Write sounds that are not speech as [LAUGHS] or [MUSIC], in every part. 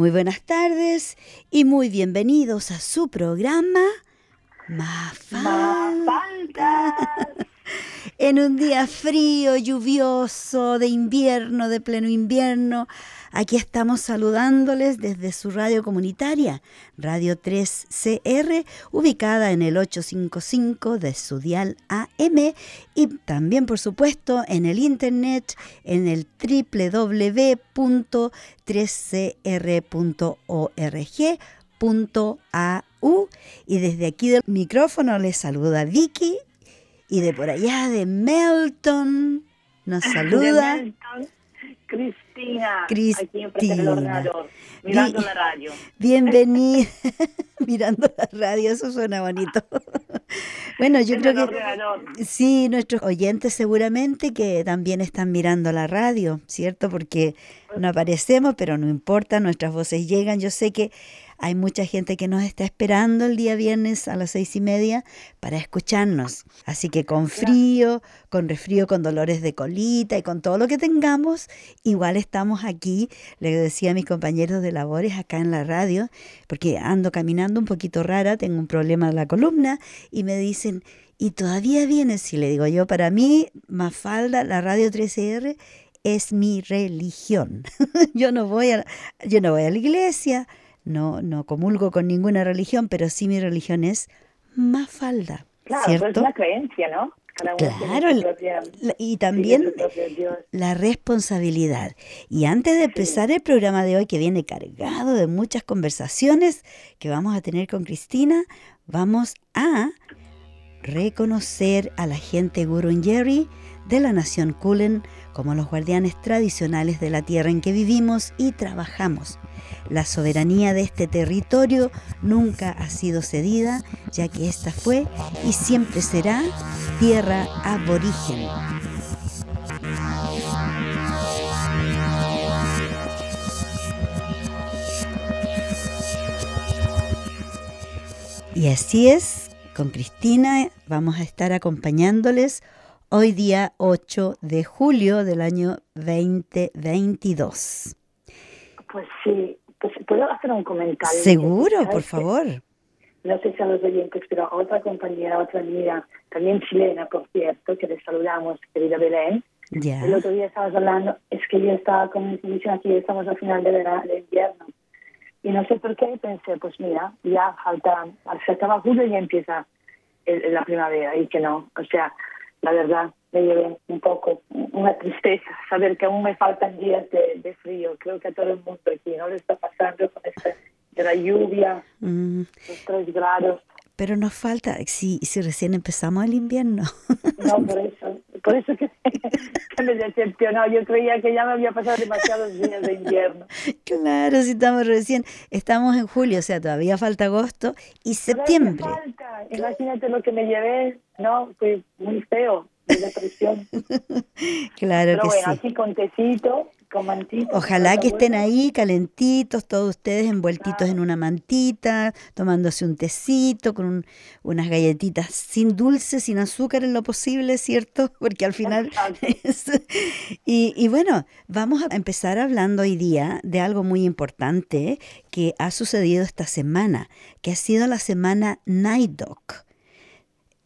Muy buenas tardes y muy bienvenidos a su programa Mafalda. En un día frío, lluvioso, de invierno, de pleno invierno, Aquí estamos saludándoles desde su radio comunitaria, Radio 3CR, ubicada en el 855 de su dial AM y también, por supuesto, en el internet en el www.3cr.org.au y desde aquí del micrófono les saluda Vicky y de por allá de Melton nos [LAUGHS] saluda Cristina, Cristina. aquí en el ordenador, mirando la radio. Bienvenida, [LAUGHS] mirando la radio, eso suena bonito. [LAUGHS] bueno, yo creo que sí, nuestros oyentes seguramente que también están mirando la radio, ¿cierto? Porque no aparecemos, pero no importa, nuestras voces llegan. Yo sé que hay mucha gente que nos está esperando el día viernes a las seis y media para escucharnos. Así que con frío, con resfrío, con dolores de colita y con todo lo que tengamos, igual estamos aquí, le decía a mis compañeros de labores acá en la radio, porque ando caminando un poquito rara, tengo un problema en la columna y me dicen, y todavía vienes, y le digo yo, para mí, Mafalda, la radio 13R, es mi religión. [LAUGHS] yo no voy a yo no voy a la iglesia, no, no comulgo con ninguna religión, pero sí mi religión es Mafalda. Claro, pues ¿cierto? es una creencia, ¿no? claro, y también la responsabilidad. Y antes de empezar el programa de hoy, que viene cargado de muchas conversaciones que vamos a tener con Cristina, vamos a reconocer a la gente Gurunjeri de la nación Kulen como los guardianes tradicionales de la tierra en que vivimos y trabajamos. La soberanía de este territorio nunca ha sido cedida, ya que esta fue y siempre será tierra aborigen. Y así es, con Cristina vamos a estar acompañándoles hoy día 8 de julio del año 2022. Pues sí, pues puedo hacer un comentario. Seguro, por favor. No sé si a los oyentes, pero a otra compañera, otra amiga, también chilena, por cierto, que les saludamos, querida Belén. El otro día estábamos hablando, es que yo estaba con mi comisión aquí, estamos al final de, verano, de invierno. Y no sé por qué pensé, pues mira, ya falta, se acaba julio y ya empieza la primavera, y que no. O sea, la verdad, me llevé un poco una tristeza saber que aún me faltan días de, frío. Creo que a todo el mundo aquí no le está pasando con esta de la lluvia, mm. los tres grados. Pero nos falta, si, si recién empezamos el invierno. No, por eso, por eso [LAUGHS] que, me decepcionó. Yo creía que ya me había pasado demasiados días de invierno. [LAUGHS] Claro, si estamos recién, estamos en julio, o sea, todavía falta agosto y septiembre. Falta. Imagínate lo que me llevé, ¿no? Fue muy feo, de depresión. [LAUGHS] claro Pero que bueno, aquí con tecito Ojalá que estén ahí calentitos, todos ustedes envueltitos en una mantita, tomándose un tecito, con unas galletitas sin dulce, sin azúcar en lo posible, ¿cierto? [LAUGHS] Porque al final... [LAUGHS] y, y bueno, vamos a empezar hablando hoy día de algo muy importante que ha sucedido esta semana, que ha sido la semana NIDOC.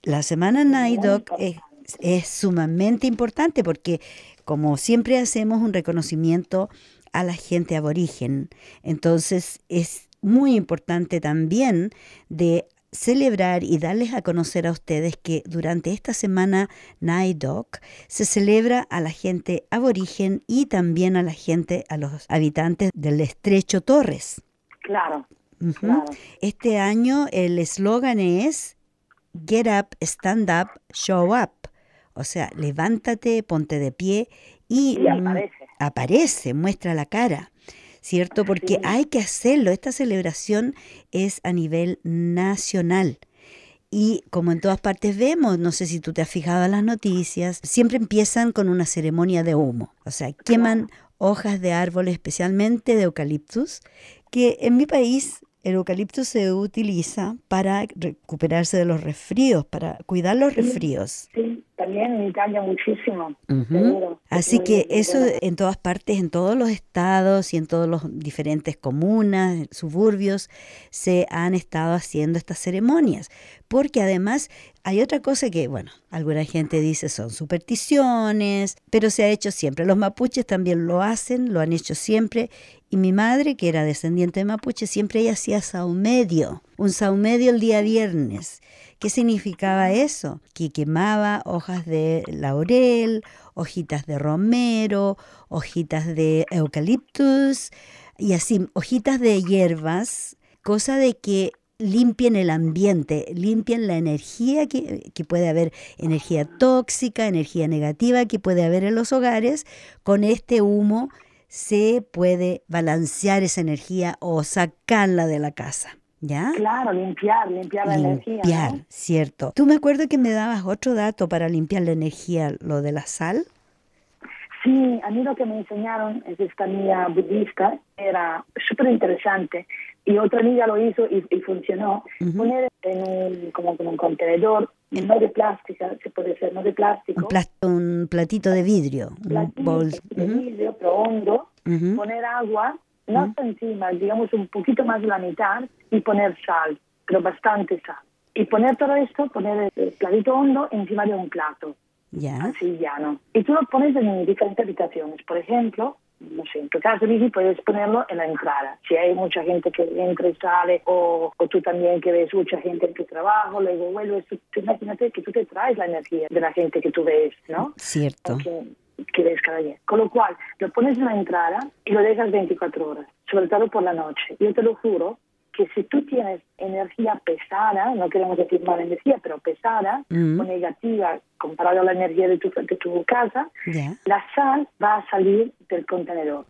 La semana NIDOC es, es sumamente importante porque como siempre hacemos un reconocimiento a la gente aborigen. Entonces es muy importante también de celebrar y darles a conocer a ustedes que durante esta semana NIDOC se celebra a la gente aborigen y también a la gente, a los habitantes del estrecho Torres. Claro. Este año el eslogan es Get Up, Stand Up, Show Up. O sea, levántate, ponte de pie y, aparece. muestra la cara. ¿Cierto? Porque hay que hacerlo. Esta celebración es a nivel nacional. Y como en todas partes vemos, no sé si tú te has fijado en las noticias, siempre empiezan con una ceremonia de humo. O sea, queman hojas de árboles, especialmente de eucaliptus, que en mi país el eucalipto se utiliza para recuperarse de los resfríos, para cuidar los resfríos. Sí, también en Italia muchísimo. Así que eso en todas partes, en todos los estados y en todos los diferentes comunas, suburbios, se han estado haciendo estas ceremonias. Porque además hay otra cosa que, bueno, alguna gente dice son supersticiones, pero se ha hecho siempre. Los mapuches también lo hacen, lo han hecho siempre. Y mi madre, que era descendiente de mapuche, siempre ella hacía saumedio, un saumedio el día viernes. ¿Qué significaba eso? Que quemaba hojas de laurel, hojitas de romero, hojitas de eucaliptus y así, hojitas de hierbas, cosa de que limpien el ambiente, limpien la energía que, que, puede haber, energía tóxica, energía negativa que puede haber en los hogares. Con este humo se puede balancear esa energía o sacarla de la casa. ¿Ya? Claro, limpiar, limpiar la energía. Limpiar, cierto. Tú me acuerdo que me dabas otro dato para limpiar la energía, lo de la sal. Sí, a mí lo que me enseñaron es esta amiga budista, era súper interesante. Y otra amiga lo hizo y, funcionó. Poner en un, como, un contenedor, no de plástico, se puede ser, no de plástico. Un, platito de vidrio. un de vidrio, pero hondo. Poner agua no hasta encima, digamos un poquito más de la mitad y poner sal, pero bastante sal. Y poner todo esto, poner el platito hondo encima de un plato. Ya. Así llano. Y tú lo pones en diferentes habitaciones. Por ejemplo, no sé, en tu caso, Lizzy, puedes ponerlo en la entrada. Si hay mucha gente que entra y sale, o, o tú también que ves mucha gente en tu trabajo, luego vuelves, tú, imagínate que tú te traes la energía de la gente que tú ves, ¿no? Cierto que ves cada día. Con lo cual, lo pones en la entrada y lo dejas 24 horas, sobre todo por la noche. Yo te lo juro que si tú tienes energía pesada, no queremos decir mala energía, pero pesada mm. o negativa comparado a la energía de tu, de tu casa, la sal va a salir del contenedor.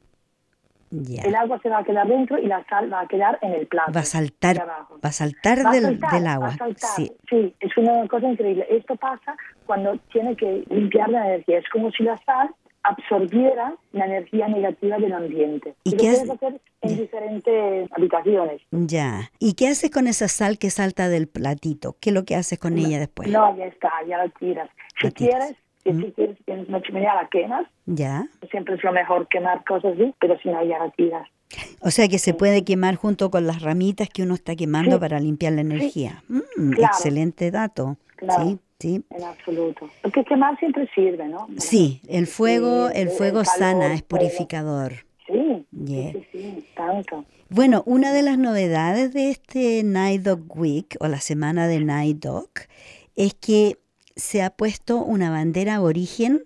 El agua se va a quedar dentro y la sal va a quedar en el plato. Va a saltar, va a saltar, del, del, agua. Sí. sí, es una cosa increíble. Esto pasa cuando tiene que limpiar la energía. Es como si la sal absorbiera la energía negativa del ambiente. ¿Y, lo puedes hacer en diferentes habitaciones. Ya. ¿Y qué haces con esa sal que salta del platito? ¿Qué es lo que haces con ella después? No, ya está, ya la tiras. Si quieres, si mm. quieres, tienes una chimenea, la quemas. Ya. Siempre es lo mejor quemar cosas así, pero si no, ya la tiras. O sea que se puede quemar junto con las ramitas que uno está quemando para limpiar la energía. Mm, excelente dato. Sí. Sí. En absoluto. Porque quemar siempre sirve, ¿no? Sí, el fuego, el fuego sana, es purificador. Sí, sí, sí, tanto. Bueno, una de las novedades de este Night Dog Week o la semana de Night Dog es que se ha puesto una bandera aborigen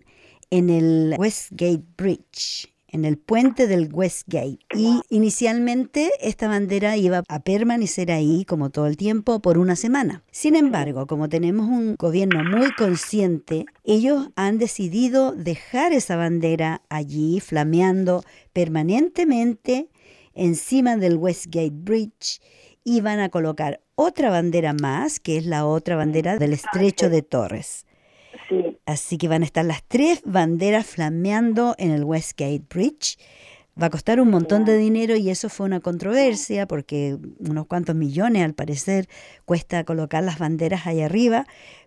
en el Westgate Bridge en el puente del Westgate. Y inicialmente esta bandera iba a permanecer ahí, como todo el tiempo, por una semana. Sin embargo, como tenemos un gobierno muy consciente, ellos han decidido dejar esa bandera allí, flameando permanentemente encima del Westgate Bridge y van a colocar otra bandera más, que es la otra bandera del estrecho de Torres. Así que van a estar las tres banderas flameando en el Westgate Bridge. Va a costar un montón de dinero y eso fue una controversia porque unos cuantos millones al parecer cuesta colocar las banderas ahí arriba.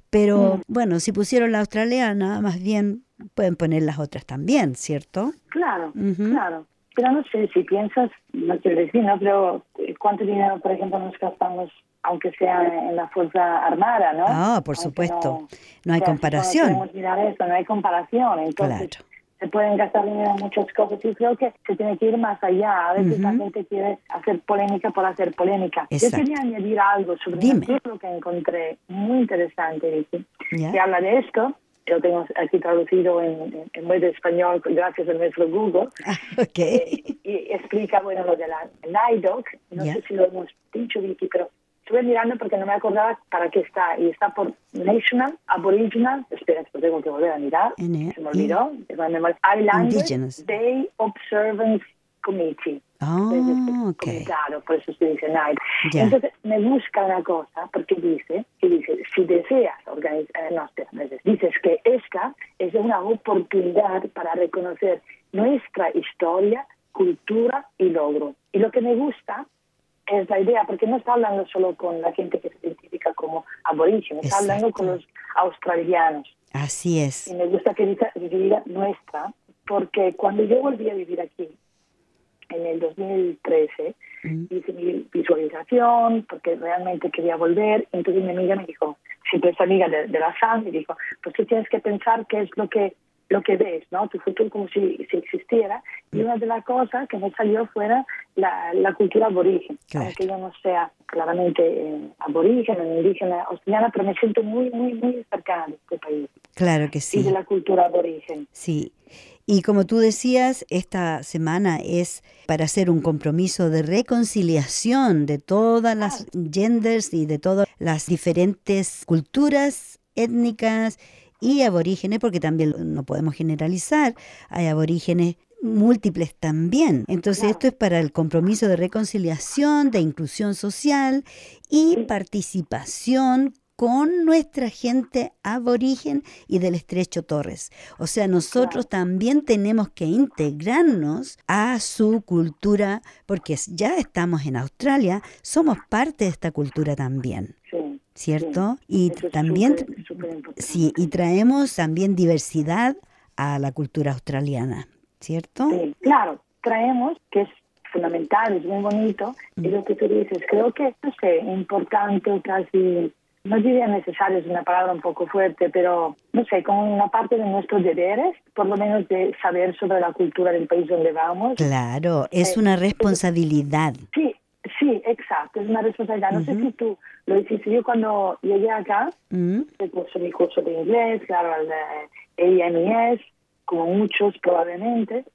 Pero mm. bueno, si pusieron la australiana, más bien pueden poner las otras también, ¿cierto? Claro, claro. Pero no sé, si piensas, no quiero decir, ¿no? Pero ¿cuánto dinero, por ejemplo, nos gastamos aunque sea en la Fuerza Armada, ¿no? Ah, por supuesto. No, hay comparación. No mirar eso, no hay comparación. Entonces, se pueden gastar dinero en muchas cosas y creo que se tiene que ir más allá. A veces la gente quiere hacer polémica por hacer polémica. Yo quería añadir algo sobre un libro que encontré muy interesante, Vicky, que habla de esto. Yo tengo aquí traducido en, en, español gracias a nuestro Google. [LAUGHS] Ah, okay. Eh, y, explica, bueno, lo de la NIDOC. No sé si lo hemos dicho, Vicky, pero estuve mirando porque no me acordaba para qué está. Y está por National Aboriginal, espera, esto tengo que volver a mirar, se me olvidó, Island Day Observance Committee. Oh, okay. Claro, por eso se dice night. Entonces me busca una cosa, porque dice, y dice, si deseas organizar, eh, no, dices que esta es una oportunidad para reconocer nuestra historia, cultura y logro. Y lo que me gusta es la idea, porque no está hablando solo con la gente que se identifica como aborígenes, está hablando con los australianos. Así es. Y me gusta que diga, que diga nuestra, porque cuando yo volví a vivir aquí, en el 2013, mm. hice mi visualización porque realmente quería volver. Entonces mi amiga me dijo, siempre es amiga de, la sangre, dijo, pues tú tienes que pensar qué es lo que lo que ves, ¿no? Tu futuro como si, si existiera. Y una de las cosas que me salió fuera la, la cultura aborigen, aunque yo no sea claramente eh, aborigen o indígena australiana, pero me siento muy, muy, muy cercana de este país. Claro que sí. Y de la cultura aborigen. Sí. Y como tú decías, esta semana es para hacer un compromiso de reconciliación de todas las genders y de todas las diferentes culturas étnicas y aborígenes, porque también no podemos generalizar, hay aborígenes múltiples también. Entonces esto es para el compromiso de reconciliación, de inclusión social y participación con nuestra gente aborigen y del estrecho Torres. O sea, nosotros también tenemos que integrarnos a su cultura, porque ya estamos en Australia, somos parte de esta cultura también. ¿Cierto? y también sí, y traemos también diversidad a la cultura australiana, ¿cierto? Sí, claro, traemos que es fundamental, es muy bonito, y lo que tú dices, creo que es importante casi no diría necesario, es una palabra un poco fuerte, pero no sé, como una parte de nuestros deberes, por lo menos de saber sobre la cultura del país donde vamos. Claro, es una responsabilidad. Sí, sí, exacto, es una responsabilidad. No sé si tú lo hiciste yo cuando llegué acá, mm. curso mi curso de inglés, claro, el de AMS, como muchos probablemente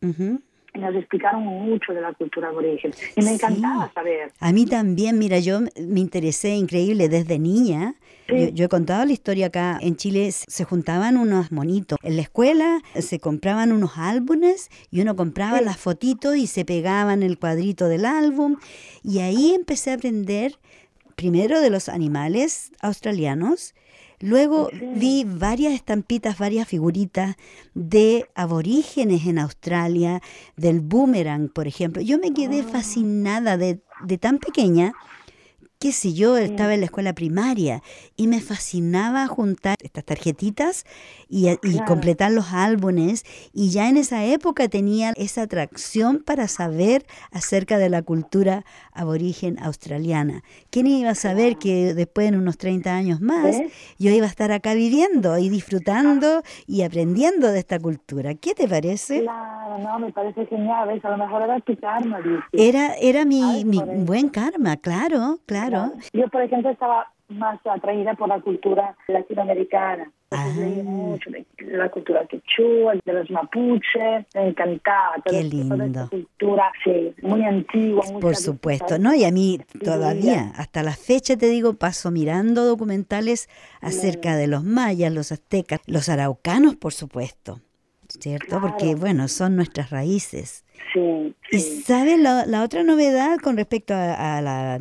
nos explicaron mucho de la cultura aborigen y me encantaba saber. A mí también, mira, yo me interesé increíble desde niña. Yo, he contado la historia acá. En Chile se juntaban unos monitos. En la escuela se compraban unos álbumes y uno compraba las fotitos y se pegaban el cuadrito del álbum. Y ahí empecé a aprender primero de los animales australianos Luego vi varias estampitas, varias figuritas de aborígenes en Australia, del boomerang, por ejemplo. Yo me quedé ah. fascinada de, de tan pequeña qué sé yo, estaba en la escuela primaria y me fascinaba juntar estas tarjetitas y, completar los álbumes y ya en esa época tenía esa atracción para saber acerca de la cultura aborigen australiana. ¿Quién iba a saber que después en unos 30 años más yo iba a estar acá viviendo y disfrutando y aprendiendo de esta cultura? ¿Qué te parece? Claro, no, me parece genial, a lo mejor era tu karma. Era, era mi, mi buen karma, claro, claro. Yo, por ejemplo, estaba más atraída por la cultura latinoamericana. Ah. mucho de la cultura quechua, de los mapuches, me encantaba. Qué lindo. cultura, sí, muy antigua. Por supuesto, ¿no? Y a mí todavía, hasta la fecha te digo, paso mirando documentales acerca de los mayas, los aztecas, los araucanos, por supuesto. ¿Cierto? Porque, bueno, son nuestras raíces. Sí, Y sabes, la, la, otra novedad con respecto a, a la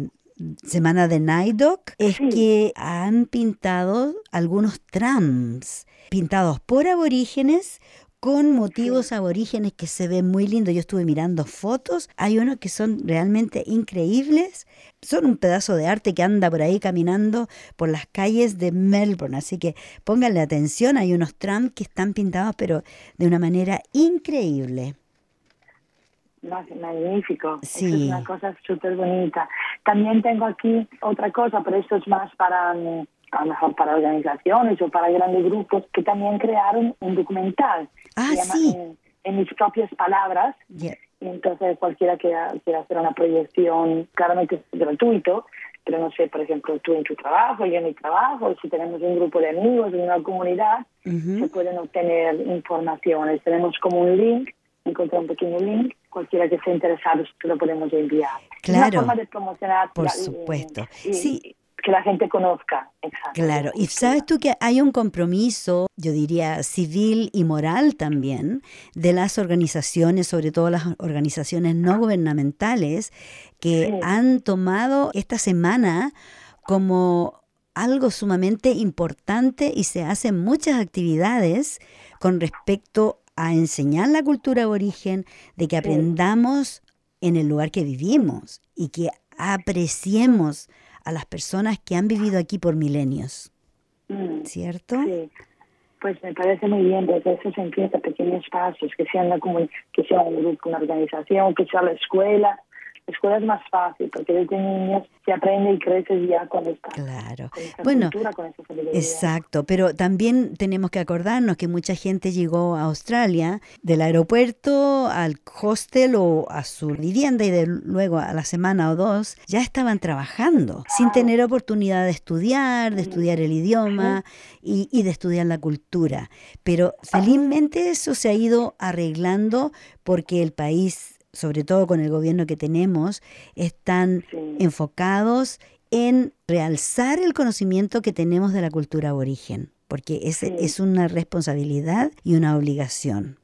semana de Night es que han pintado algunos trams pintados por aborígenes con motivos aborígenes que se ven muy lindos. Yo estuve mirando fotos, hay unos que son realmente increíbles. Son un pedazo de arte que anda por ahí caminando por las calles de Melbourne, así que pónganle atención, hay unos trams que están pintados pero de una manera increíble magnífico. Sí. es una cosa súper bonita. También tengo aquí otra cosa, pero esto es más para, mm, a lo mejor para organizaciones o para grandes grupos que también crearon un documental. Ah, sí. En, mis propias palabras. Y entonces cualquiera que quiera hacer una proyección, claramente es gratuito, pero no sé, por ejemplo, tú en tu trabajo, yo en mi trabajo, si tenemos un grupo de amigos en una comunidad, se pueden obtener informaciones. Tenemos como un link, encontré un pequeño link cualquiera que esté interesado lo podemos enviar. Claro. Una forma de promocionar. Por supuesto. sí. Que la gente conozca. Exacto. Claro. Y sabes tú que hay un compromiso, yo diría, civil y moral también, de las organizaciones, sobre todo las organizaciones no gubernamentales, que han tomado esta semana como algo sumamente importante y se hacen muchas actividades con respecto a enseñar la cultura aborigen, de que aprendamos en el lugar que vivimos y que apreciemos a las personas que han vivido aquí por milenios. Mm, ¿Cierto? Sí. Pues me parece muy bien, desde eso se empieza pequeños espacios, que sean, como, que sea un grupo, una organización, que sea la escuela, la escuela es más fácil porque desde niños se aprende y crece ya con esta, claro. bueno, exacto, pero también tenemos que acordarnos que mucha gente llegó a Australia del aeropuerto al hostel o a su vivienda y de luego a la semana o dos ya estaban trabajando sin tener oportunidad de estudiar, de estudiar el idioma y, y de estudiar la cultura. Pero felizmente eso se ha ido arreglando porque el país sobre todo con el gobierno que tenemos, están enfocados en realzar el conocimiento que tenemos de la cultura aborigen, porque es, es una responsabilidad y una obligación.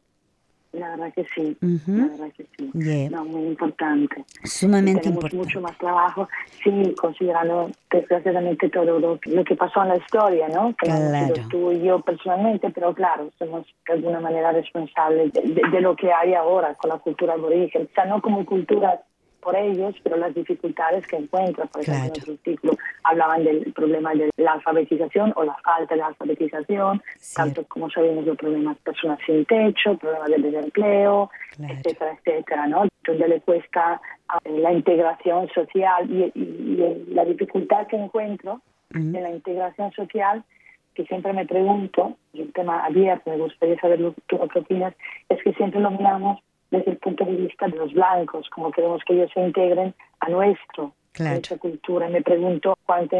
La verdad que sí, la verdad que sí. No, muy importante. Sumamente Tenemos importante. mucho más trabajo, sí, considerando desgraciadamente todo lo, que pasó en la historia, ¿no? Que claro. tú y yo personalmente, pero claro, somos de alguna manera responsables de, de lo que hay ahora con la cultura aborigen. O sea, no como cultura por ellos, pero las dificultades que encuentran. Por ejemplo, en otro artículo hablaban del problema de la alfabetización o la falta de alfabetización, tanto como sabemos los problemas de personas sin techo, problemas del desempleo, etcétera, etcétera, ¿no? Donde le cuesta eh, la integración social y, la dificultad que encuentro en la integración social que siempre me pregunto, y un tema abierto, me gustaría saber lo, que opinas, es que siempre lo miramos desde el punto de vista de los blancos, como queremos que ellos se integren a nuestro, nuestra cultura. Me pregunto cuánto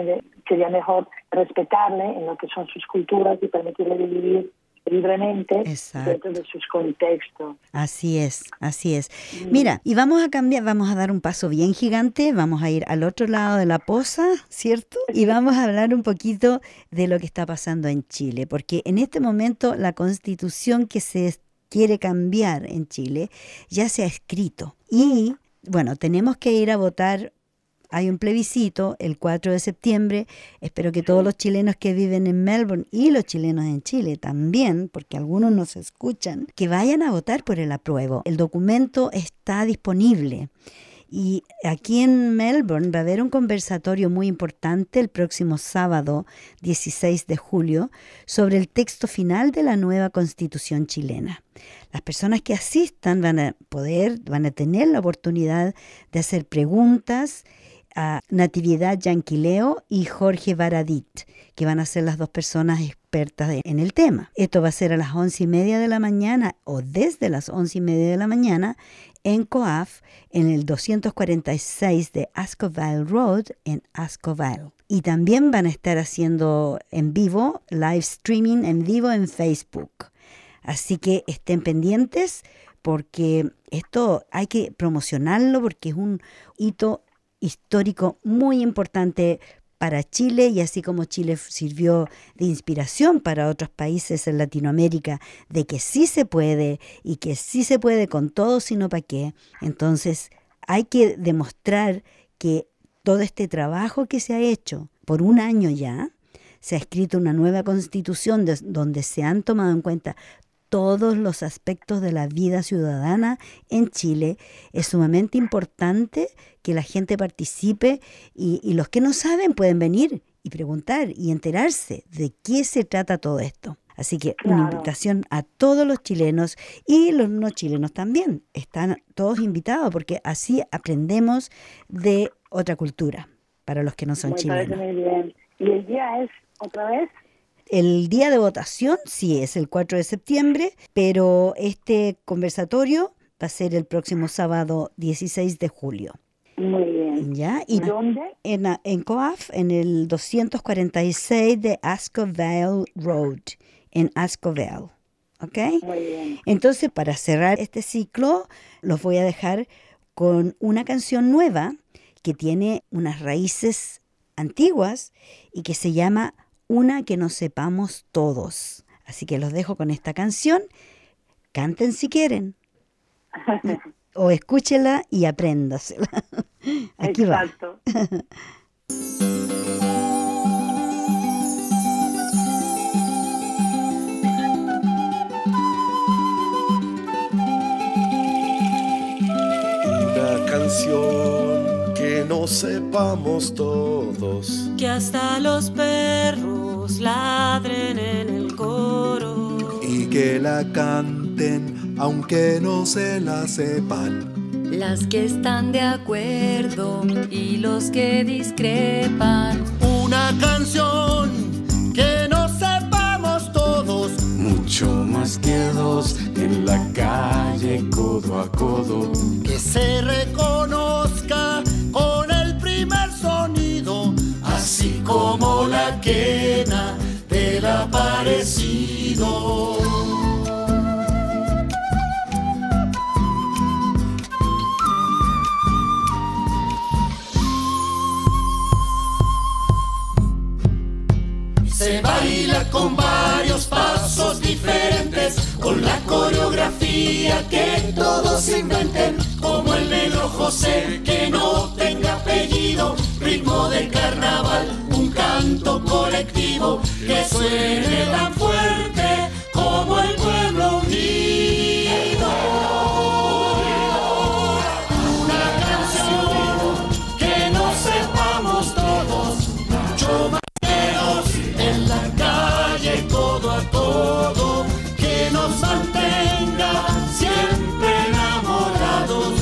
sería mejor respetarle en lo que son sus culturas y permitirle vivir libremente dentro de sus contextos. Así es, así es. Mm. Mira, y vamos a cambiar, vamos a dar un paso bien gigante, vamos a ir al otro lado de la poza, ¿cierto? Y vamos a hablar un poquito de lo que está pasando en Chile, porque en este momento la constitución que se quiere cambiar en Chile ya se ha escrito. Y bueno, tenemos que ir a votar. Hay un plebiscito el 4 de septiembre. Espero que todos los chilenos que viven en Melbourne y los chilenos en Chile también, porque algunos nos escuchan, que vayan a votar por el apruebo. El documento está disponible. Y aquí en Melbourne va a haber un conversatorio muy importante el próximo sábado 16 de julio sobre el texto final de la nueva constitución chilena. Las personas que asistan van a poder, van a tener la oportunidad de hacer preguntas a Natividad Yanquileo y Jorge Baradit, que van a ser las dos personas expertas en el tema. Esto va a ser a las once y media de la mañana o desde las once y media de la mañana en COAF, en el 246 de Ascoville Road, en Ascoville. Y también van a estar haciendo en vivo, live streaming en vivo en Facebook. Así que estén pendientes porque esto hay que promocionarlo porque es un hito histórico muy importante para Chile y así como Chile sirvió de inspiración para otros países en Latinoamérica de que sí se puede y que sí se puede con todo, sino para qué. Entonces hay que demostrar que todo este trabajo que se ha hecho por un año ya, se ha escrito una nueva constitución donde se han tomado en cuenta todos los aspectos de la vida ciudadana en Chile. Es sumamente importante que la gente participe y, los que no saben pueden venir y preguntar y enterarse de qué se trata todo esto. Así que una invitación a todos los chilenos y los no chilenos también. Están todos invitados porque así aprendemos de otra cultura para los que no son chilenos. Muy bien. ¿Y el día es otra vez? El día de votación sí es el 4 de septiembre, pero este conversatorio va a ser el próximo sábado 16 de julio. Muy bien. ¿Ya? ¿Y dónde? En, en COAF, en el 246 de Ascoville Road, en Ascoville. ¿Ok? Muy bien. Entonces, para cerrar este ciclo, los voy a dejar con una canción nueva que tiene unas raíces antiguas y que se llama una que nos sepamos todos. Así que los dejo con esta canción. Canten si quieren. [LAUGHS] o escúchela y apréndasela. [LAUGHS] Aquí Exacto. va. Una canción no sepamos todos. Que hasta los perros ladren en el coro. que la canten aunque no se la sepan. Las que están de acuerdo y los que discrepan. Una canción que no sepamos todos. Mucho más que dos en la calle codo a codo. Que se reconozca como la quena del aparecido. Se baila con varios pasos diferentes, con la coreografía que todos inventen, como el negro José que no tenga apellido, ritmo de carnaval, canto colectivo que suene tan fuerte como el pueblo unido. Una canción que no sepamos todos, mucho más en la calle codo a codo, que nos mantenga siempre enamorados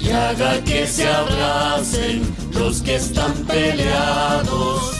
y haga que se abracen los que están peleados.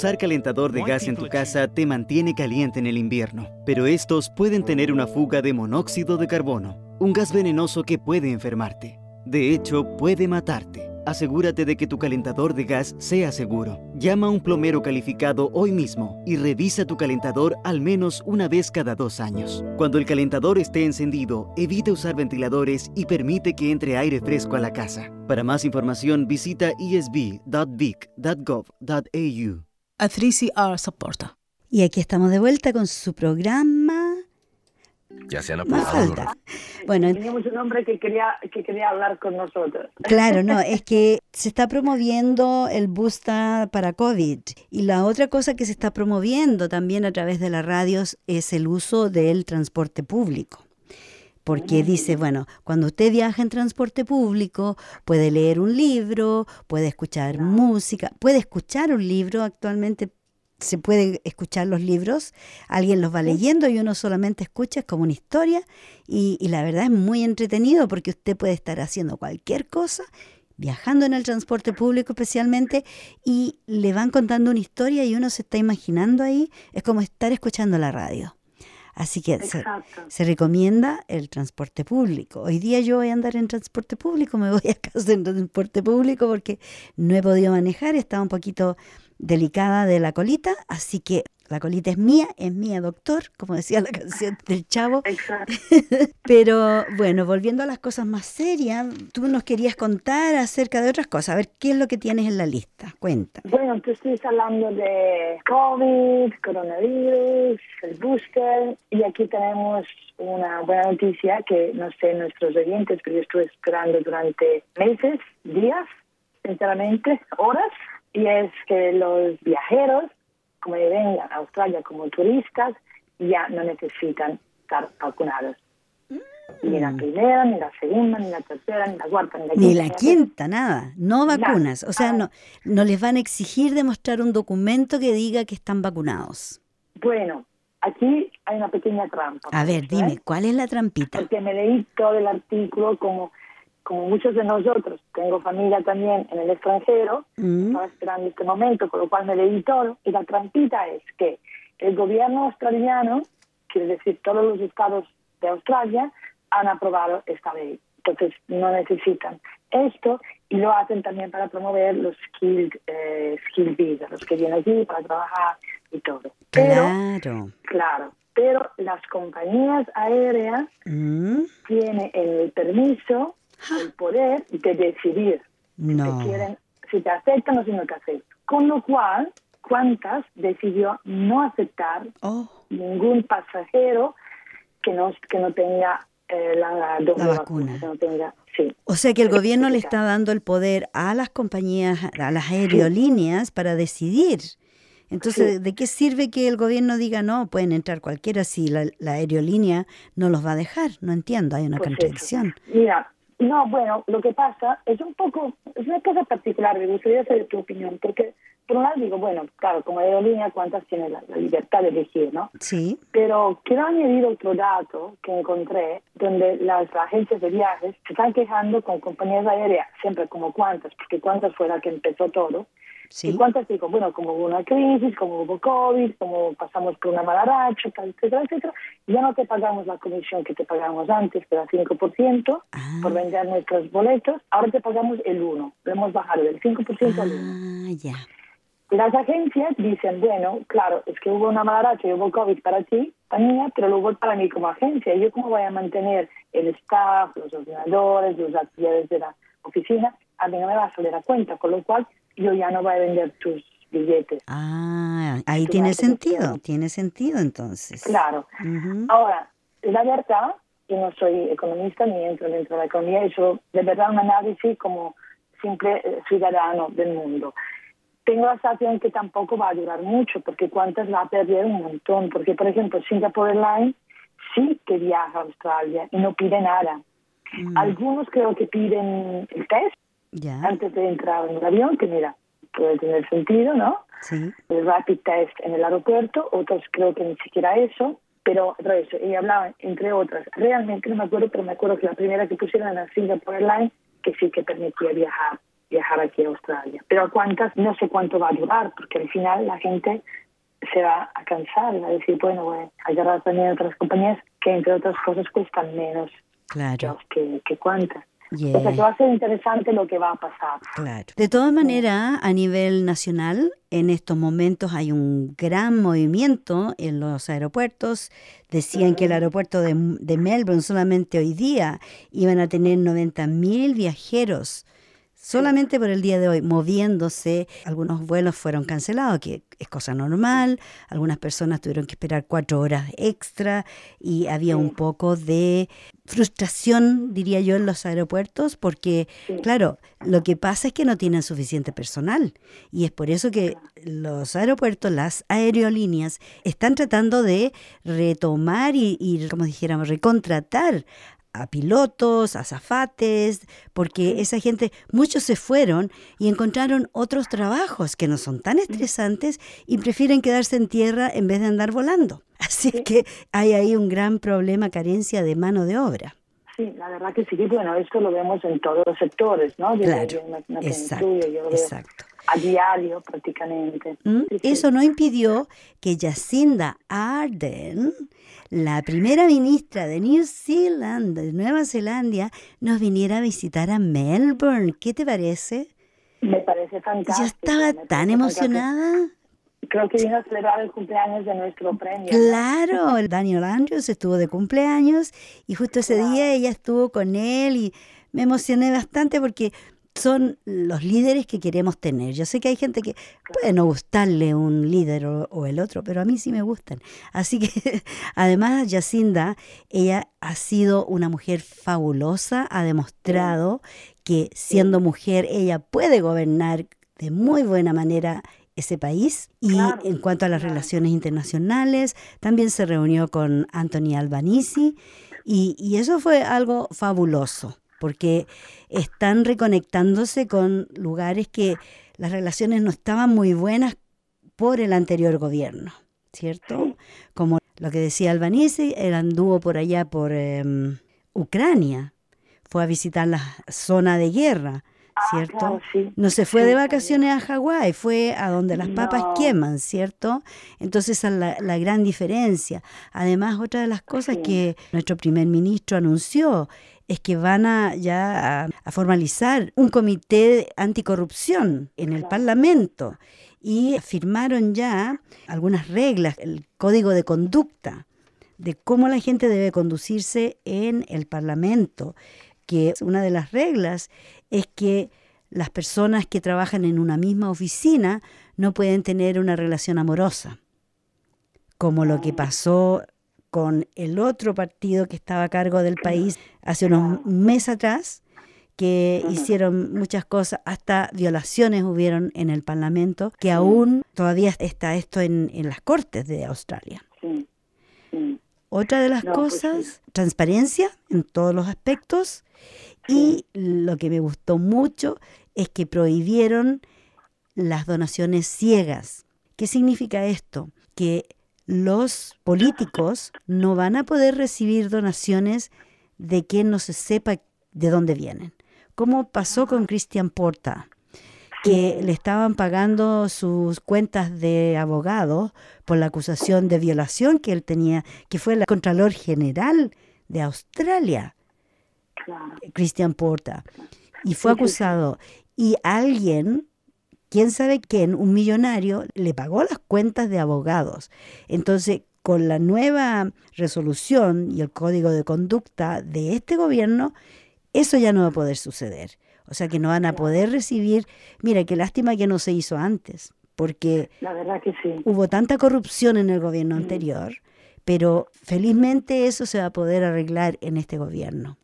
Usar calentador de gas en tu casa te mantiene caliente en el invierno, pero estos pueden tener una fuga de monóxido de carbono, un gas venenoso que puede enfermarte. De hecho, puede matarte. Asegúrate de que tu calentador de gas sea seguro. Llama a un plomero calificado hoy mismo y revisa tu calentador al menos una vez cada dos años. Cuando el calentador esté encendido, evita usar ventiladores y permite que entre aire fresco a la casa. Para más información, visita esb.vic.gov.au. A 3CR soporta. Y aquí estamos de vuelta con su programa. Ya se han. Bueno, Teníamos un hombre que quería, que quería hablar con nosotros. Claro, no, [LAUGHS] es que se está promoviendo el Busta para COVID y la otra cosa que se está promoviendo también a través de las radios es el uso del transporte público. Porque dice, bueno, cuando usted viaja en transporte público, puede leer un libro, puede escuchar música, puede escuchar un libro actualmente. Se puede escuchar los libros, alguien los va leyendo y uno solamente escucha, es como una historia y, y la verdad es muy entretenido porque usted puede estar haciendo cualquier cosa, viajando en el transporte público especialmente, y le van contando una historia y uno se está imaginando ahí, es como estar escuchando la radio. Así que se, recomienda el transporte público. Hoy día yo voy a andar en transporte público, me voy a casa en transporte público porque no he podido manejar, estaba un poquito delicada de la colita, así que la colita es mía, es mía, doctor, como decía la canción del chavo. Exacto. [LAUGHS] Pero bueno, volviendo a las cosas más serias, tú nos querías contar acerca de otras cosas. A ver, ¿qué es lo que tienes en la lista? Cuenta. Bueno, tú estás hablando de COVID, coronavirus, el booster, y aquí tenemos una buena noticia que no sé nuestros oyentes, pero yo estuve esperando durante meses, días, sinceramente, horas, y es que los viajeros, como vengan a Australia como turistas, ya no necesitan estar vacunados. Ni la primera, ni la segunda, ni la tercera, ni la cuarta, ni la quinta. Ni la quinta, nada, no vacunas. O sea, no, no les van a exigir demostrar un documento que diga que están vacunados. Bueno, aquí hay una pequeña trampa. A ver, ¿eh? dime, ¿cuál es la trampita? Porque me leí todo el artículo como, como muchos de nosotros. Tengo familia también en el extranjero, Mm, estaba esperando este momento, con lo cual me leí todo. Y la trampita es que el gobierno australiano, quiere decir todos los estados de Australia, han aprobado esta ley. Entonces no necesitan esto y lo hacen también para promover los skilled, eh, skilled visa, los que vienen aquí para trabajar y todo. Pero, claro. claro, pero las compañías aéreas Mm, tienen el permiso, el poder de decidir no. si quieren, si te aceptan o si no te aceptan. Con lo cual, cuántas decidió no aceptar oh. ningún pasajero que no, que no tenga eh, la, vacuna. vacuna. que no tenga, sí. O sea que el gobierno le está dando el poder a las compañías, a las aerolíneas para decidir. Entonces, Sí. ¿de qué sirve que el gobierno diga no, pueden entrar cualquiera si la, la aerolínea no los va a dejar? No entiendo, hay una Pues eso. contradicción. Mira, no, bueno, lo que pasa es un poco, es una cosa particular, me gustaría saber tu opinión, porque por un lado digo, bueno, claro, como aerolínea, ¿cuántas tiene la, la libertad de elegir, no? Sí, Pero quiero añadir otro dato que encontré, donde las agencias de viajes se están quejando con compañías aéreas, siempre como cuántas, porque cuántas fue la que empezó todo. sí. ¿Y cuántas digo? Bueno, como hubo una crisis, como hubo COVID, como pasamos por una mala racha, etcétera, etcétera, ya no te pagamos la comisión que te pagamos antes, que era 5%, Ah. por vender nuestros boletos, ahora te pagamos el 1%, lo hemos bajado del 5% al 1%. Ah, ya. Las agencias dicen, bueno, claro, es que hubo una mala racha y hubo COVID para ti, para mí, pero lo hubo para mí como agencia. ¿Y yo cómo voy a mantener el staff, los ordenadores, los actividades de la oficina? A mí no me va a salir a cuenta, con lo cual yo ya no voy a vender tus billetes. Ah, ahí tiene sentido, tiene sentido entonces. Claro. Ahora, la verdad, yo no soy economista ni entro dentro de la economía, eso de verdad un análisis como simple eh, ciudadano del mundo. Tengo la sensación que tampoco va a durar mucho, porque cuántas va a perder un montón. Porque, por ejemplo, Singapore Airlines sí que viaja a Australia y no pide nada. Mm, Algunos creo que piden el test antes de entrar en el avión, que mira, puede tener sentido, ¿no? sí. el rapid test en el aeropuerto, otros creo que ni siquiera eso, pero pero eso, y hablaba, entre otras, realmente no me acuerdo, pero me acuerdo que la primera que pusieron era Singapore Airlines, que sí que permitía viajar, viajar aquí a Australia. Pero a cuántas, no sé cuánto va a durar, porque al final la gente se va a cansar, va a decir, bueno, a agarrar también otras compañías que entre otras cosas cuestan menos Claro. que, que cuántas. Yeah. O sea que va a ser interesante lo que va a pasar. Claro. De todas maneras, a nivel nacional, en estos momentos hay un gran movimiento en los aeropuertos. Decían que el aeropuerto de, de Melbourne solamente hoy día iban a tener 90.000 viajeros. Solamente por el día de hoy, moviéndose, algunos vuelos fueron cancelados, que es cosa normal, algunas personas tuvieron que esperar cuatro horas extra y había un poco de frustración, diría yo, en los aeropuertos, porque, claro, lo que pasa es que no tienen suficiente personal y es por eso que los aeropuertos, las aerolíneas, están tratando de retomar y, y como dijéramos, recontratar a pilotos, a zafates, porque esa gente, muchos se fueron y encontraron otros trabajos que no son tan estresantes y prefieren quedarse en tierra en vez de andar volando. [LAUGHS] Así que hay ahí un gran problema, carencia de mano de obra. Sí, la verdad que sí. Bueno, esto lo vemos en todos los sectores, ¿no? Yo- Claro, yo me- me exacto, incluyo, yo lo veo exacto. a diario prácticamente. ¿Mm? Sí, sí. Eso no impidió que Jacinda Ardern, la primera ministra de New Zealand, de Nueva Zelanda, nos viniera a visitar a Melbourne. ¿Qué te parece? Me parece fantástico. Yo estaba tan emocionada. fantástico. Creo que vino a celebrar el cumpleaños de nuestro premio. Claro, el [LAUGHS] Daniel Andrews estuvo de cumpleaños y justo ese día ella estuvo con él y me emocioné bastante porque son los líderes que queremos tener. Yo sé que hay gente que puede no gustarle un líder o, o el otro, pero a mí sí me gustan. Así que [LAUGHS] además Jacinda, ella ha sido una mujer fabulosa, ha demostrado que siendo mujer ella puede gobernar de muy buena manera ese país y Claro, en cuanto a las claro. relaciones internacionales también se reunió con Anthony Albanese y, y eso fue algo fabuloso porque están reconectándose con lugares que las relaciones no estaban muy buenas por el anterior gobierno, ¿cierto? Como lo que decía Albanese, él anduvo por allá por em, Ucrania, fue a visitar la zona de guerra, ¿cierto? Ah, claro, sí. No se fue Sí, de vacaciones a Hawái, fue a donde las papas No. queman, ¿cierto? Entonces esa es la, la gran diferencia. Además, otra de las cosas Sí. que nuestro primer ministro anunció es que van a ya a, a formalizar un comité anticorrupción en el Parlamento. Y firmaron ya algunas reglas, el código de conducta de cómo la gente debe conducirse en el Parlamento, que una de las reglas es que las personas que trabajan en una misma oficina no pueden tener una relación amorosa, como lo que pasó con el otro partido que estaba a cargo del país hace unos meses atrás, que hicieron muchas cosas, hasta violaciones hubieron en el Parlamento, que aún todavía está esto en, las Cortes de Australia. Otra de las pues cosas, transparencia en todos los aspectos y lo que me gustó mucho es que prohibieron las donaciones ciegas. ¿Qué significa esto? Que los políticos no van a poder recibir donaciones de quien no se sepa de dónde vienen. Como pasó con Christian Porta, que le estaban pagando sus cuentas de abogado por la acusación de violación que él tenía, que fue el Contralor General de Australia, Christian Porta, y fue acusado. Y alguien quién sabe quién, un millonario, le pagó las cuentas de abogados. Entonces, con la nueva resolución y el código de conducta de este gobierno, eso ya no va a poder suceder. O sea que no van a poder recibir, mira, qué lástima que no se hizo antes, porque la verdad que sí. hubo tanta corrupción en el gobierno anterior, pero felizmente eso se va a poder arreglar en este gobierno.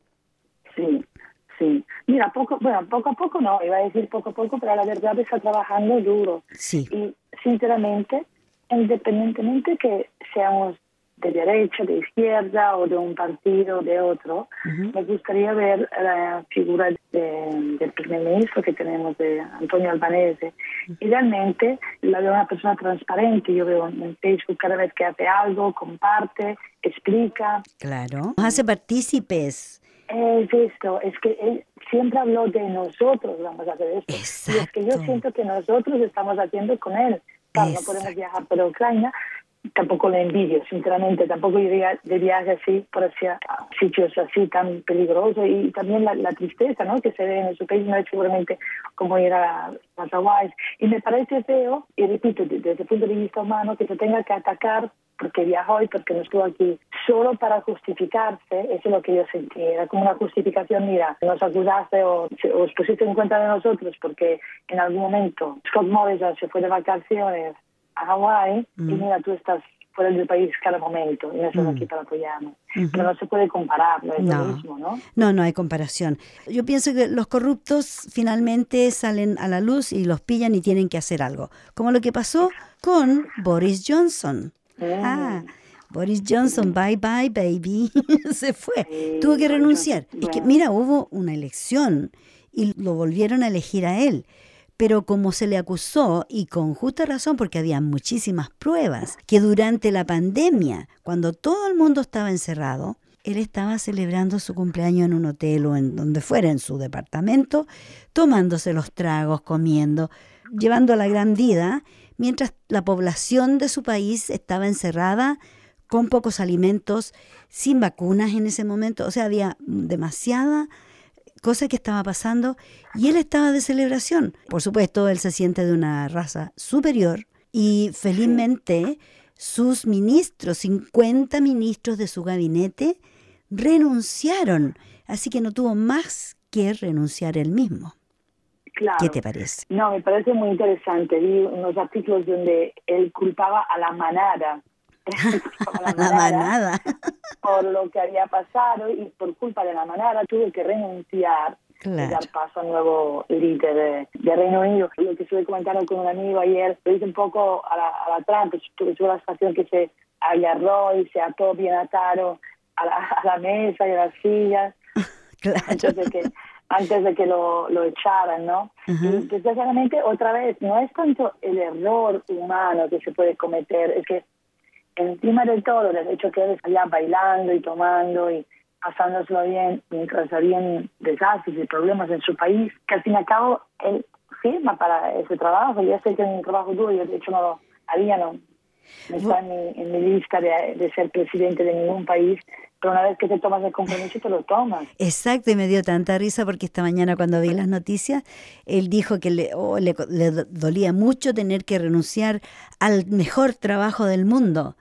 Sí. Mira, poco, bueno, poco a poco no, iba a decir poco a poco, pero la verdad está trabajando duro. Sí. Y sinceramente, independientemente que seamos de derecha, de izquierda o de un partido o de otro, me gustaría ver la figura del primer ministro que tenemos, de Antonio Albanese. Y realmente la veo una persona transparente. Yo veo en Facebook cada vez que hace algo, comparte, explica. Claro. Hace partícipes. Es esto, es que él siempre habló de nosotros vamos a hacer esto. Y es que yo siento que nosotros estamos haciendo con él. Claro, no podemos viajar por Ucrania, tampoco le envidio, sinceramente, tampoco iría de viaje así por hacia sitios así tan peligrosos y también la, tristeza ¿no? que se ve en su país no es seguramente como ir a, a Hawaii. Y me parece feo, y repito, desde el punto de vista humano, que se tenga que atacar porque viajó y porque no estuvo aquí, solo para justificarse, eso es lo que yo sentí, era como una justificación, mira, nos acusaste o os pusiste en cuenta de nosotros porque en algún momento Scott Morrison se fue de vacaciones a Hawái y mm. mira, tú estás fuera del país cada momento y nosotros mm. aquí para apoyarnos. Pero no se puede comparar, no es lo mismo, ¿no? No, no hay comparación. Yo pienso que los corruptos finalmente salen a la luz y los pillan y tienen que hacer algo, como lo que pasó con Boris Johnson. Ah, Boris Johnson, bye bye baby, [LAUGHS] se fue, tuvo que renunciar. Es que mira, hubo una elección y lo volvieron a elegir a él. Pero como se le acusó, y con justa razón porque había muchísimas pruebas, que durante la pandemia, cuando todo el mundo estaba encerrado, él estaba celebrando su cumpleaños en un hotel o en donde fuera, en su departamento, tomándose los tragos, comiendo, llevando la gran vida mientras la población de su país estaba encerrada con pocos alimentos, sin vacunas en ese momento, o sea, había demasiada cosa que estaba pasando y él estaba de celebración. Por supuesto, él se siente de una raza superior y felizmente sus ministros, 50 ministros de su gabinete, renunciaron, así que no tuvo más que renunciar él mismo. ¿Qué te parece? No, me parece muy interesante. Vi unos artículos donde él culpaba a la manada. [LAUGHS] la manada, por lo que había pasado y por culpa de la manada tuvo que renunciar y dar paso al nuevo líder de, Reino Unido. Lo que estuve comentando con un amigo ayer, lo hice un poco a la, a la trampa, tuve la estación que se agarró y se ató bien atado a la, a la mesa y a las sillas. [LAUGHS] claro. Entonces, que antes de que lo, lo echaran, ¿no? Y desgraciadamente, otra vez, no es tanto el error humano que se puede cometer, es que encima de todo, el hecho que él allá bailando y tomando y pasándoselo bien mientras habían desastres y problemas en su país, que al fin y al cabo él firma para ese trabajo. Ya sé que es un trabajo duro, yo de hecho no lo haría, no, no está en mi, en mi lista de, ser presidente de ningún país, pero una vez que te tomas el compromiso, te lo tomas. Exacto, y me dio tanta risa porque esta mañana cuando vi las noticias, él dijo que le, oh, le, dolía mucho tener que renunciar al mejor trabajo del mundo,